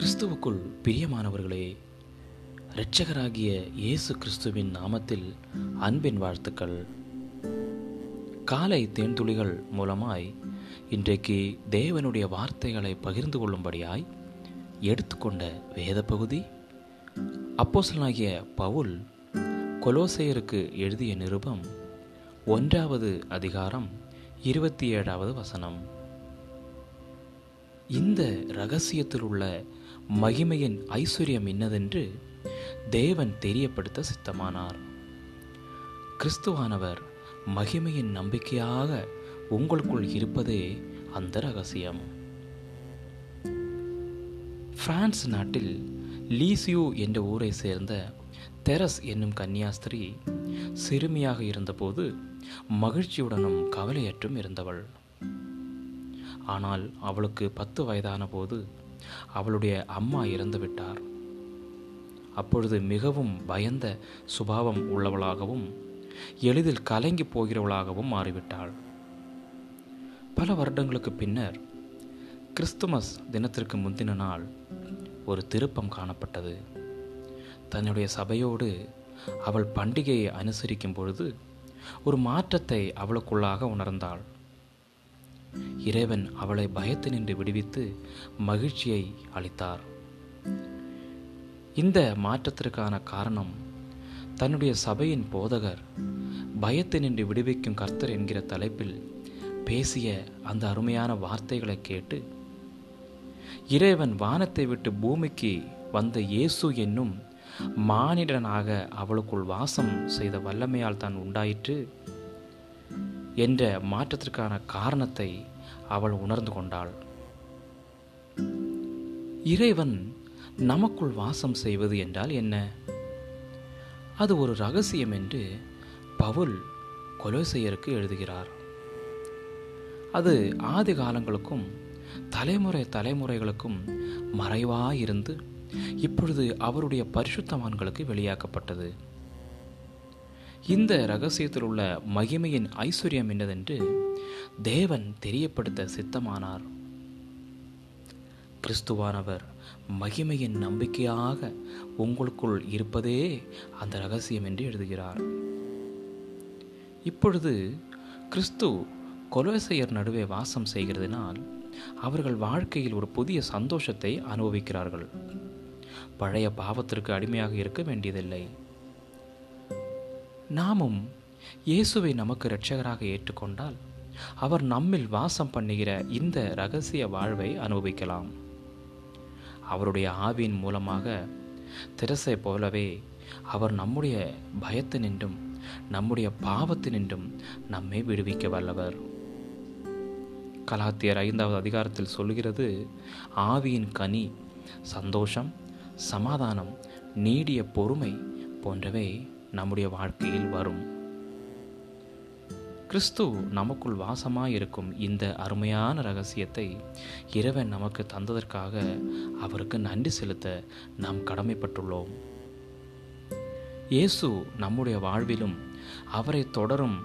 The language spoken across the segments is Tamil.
கிறிஸ்துவுக்குள் பிரியமானவர்களே இரட்சகராகிய இயேசு கிறிஸ்துவின் நாமத்தில் அன்பின் வாழ்த்துக்கள். காலை தேன்துளிகள் மூலமாய் இன்றைக்கு தேவனுடைய வார்த்தைகளை பகிர்ந்து கொள்ளும்படியாய் எடுத்துக்கொண்ட வேத பகுதி அப்போசலனாகிய பவுல் கொலோசையருக்கு எழுதிய நிருபம் ஒன்றாவது அதிகாரம் இருபத்தி ஏழாவது வசனம். இந்த ரகசியத்தில் உள்ள மகிமையின் ஐஸ்வர்யம் இன்னதென்று தேவன் தெரியப்படுத்த சித்தமானார். கிறிஸ்துவானவர் மகிமையின் நம்பிக்கையாக உங்களுக்குள் இருப்பதே அந்த ரகசியம். பிரான்ஸ் நாட்டில் லீசியூ என்ற ஊரை சேர்ந்த தெரஸ் என்னும் கன்னியாஸ்திரி சிறுமியாக இருந்தபோது மகிழ்ச்சியுடனும் கவலையற்றும் இருந்தவள். ஆனால் அவளுக்கு பத்து வயதான போது அவளுடைய அம்மா இறந்துவிட்டார் அப்பொழுது மிகவும் பயந்த சுபாவம் உள்ளவளாகவும் எளிதில் கலங்கி போகிறவளாகவும் மாறிவிட்டாள். பல வருடங்களுக்கு பின்னர் கிறிஸ்துமஸ் தினத்திற்கு முந்தின நாள் ஒரு திருப்பம் காணப்பட்டது. தன்னுடைய சபையோடு அவள் பண்டிகையை அனுசரிக்கும் பொழுது ஒரு மாற்றத்தை அவளுக்குள்ளாக உணர்ந்தாள். இறைவன் அவளை பயத்து நின்று விடுவித்து மகிழ்ச்சியை அளித்தார். இந்த மாற்றத்திற்கான காரணம் தன்னுடைய சபையின் போதகர் பயத்து நின்று விடுவிக்கும் கர்த்தர் என்கிற தலைப்பில் பேசிய அந்த அருமையான வார்த்தைகளை கேட்டு இறைவன் வானத்தை விட்டு பூமிக்கு வந்த இயேசு என்னும் மானிடனாக அவளுக்குள் வாசம் செய்த வல்லமையால் தான் உண்டாயிற்று. என்ற மாற்றத்திற்கான காரணத்தை அவள் உணர்ந்து கொண்டாள். இறைவன் நமக்குள் வாசம் செய்வது என்றால் என்ன? அது ஒரு ரகசியம் என்று பவுல் கொலோசையருக்கு எழுதுகிறார். அது ஆதி காலங்களுக்கும் தலைமுறை தலைமுறைகளுக்கும் மறைவாயிருந்து இப்பொழுது அவருடைய பரிசுத்தவான்களுக்கு வெளியாக்கப்பட்டது. இந்த ரகசியத்தில் உள்ள மகிமையின் ஐஸ்வர்யம் என்னதென்று தேவன் தெரியப்படுத்த சித்தமானார். கிறிஸ்துவானவர் மகிமையின் நம்பிக்கையாக உங்களுக்குள் இருப்பதே அந்த ரகசியம் என்று எழுதுகிறார். இப்பொழுது கிறிஸ்து கொலோசையர் நடுவே வாசம் செய்கிறதுனால் அவர்கள் வாழ்க்கையில் ஒரு புதிய சந்தோஷத்தை அனுபவிக்கிறார்கள். பழைய பாவத்திற்கு அடிமையாக இருக்க வேண்டியதில்லை. நாமும் இயேசுவை நமக்கு இரட்சகராக ஏற்றுக்கொண்டால் அவர் நம்மில் வாசம் பண்ணுகிற இந்த ரகசிய வாழ்வை அனுபவிக்கலாம். அவருடைய ஆவியின் மூலமாக திரசை போலவே அவர் நம்முடைய பயத்தினின்றும் நம்முடைய பாவத்தினின்றும் நம்மை விடுவிக்க வல்லவர். கலாத்தியர் ஐந்தாவது அதிகாரத்தில் சொல்கிறது ஆவியின் கனி சந்தோஷம் சமாதானம் நீடிய பொறுமை போன்றவை நம்முடைய வாழ்க்கையில் வரும். கிறிஸ்து நமக்குள் வாசமாக இருக்கும் இந்த அருமையான ரகசியத்தை இறைவன் நமக்கு தந்ததற்காக அவருக்கு நன்றி செலுத்த நாம் கடமைப்பட்டுள்ளோம். இயேசு நம்முடைய வாழ்விலும் அவரை தொடரும்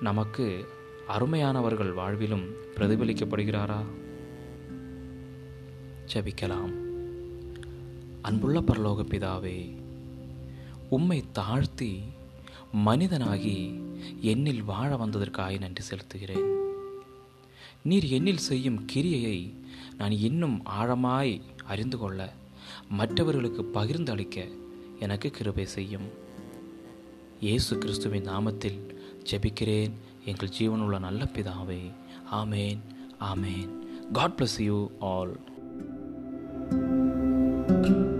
நமக்கு அருமையானவர்கள் வாழ்விலும் பிரதிபலிக்கப்படுகிறாரா? ஜபிக்கலாம். அன்புள்ள பரலோக பிதாவே உம்மை தாழ்த்தி மனிதனாகி என்னில் வாழ வந்ததற்காக நன்றி செலுத்துகிறேன். நீர் என்னில் செய்யும் கிரியையை நான் இன்னும் ஆழமாய் அறிந்து கொள்ள மற்றவர்களுக்கு பகிர்ந்து அளிக்க எனக்கு கிருபை செய்யும். இயேசு கிறிஸ்துவின் நாமத்தில் ஜெபிக்கிறேன். எங்கள் ஜீவனுள்ள நல்ல பிதாவே ஆமேன் ஆமேன். God bless you all thank you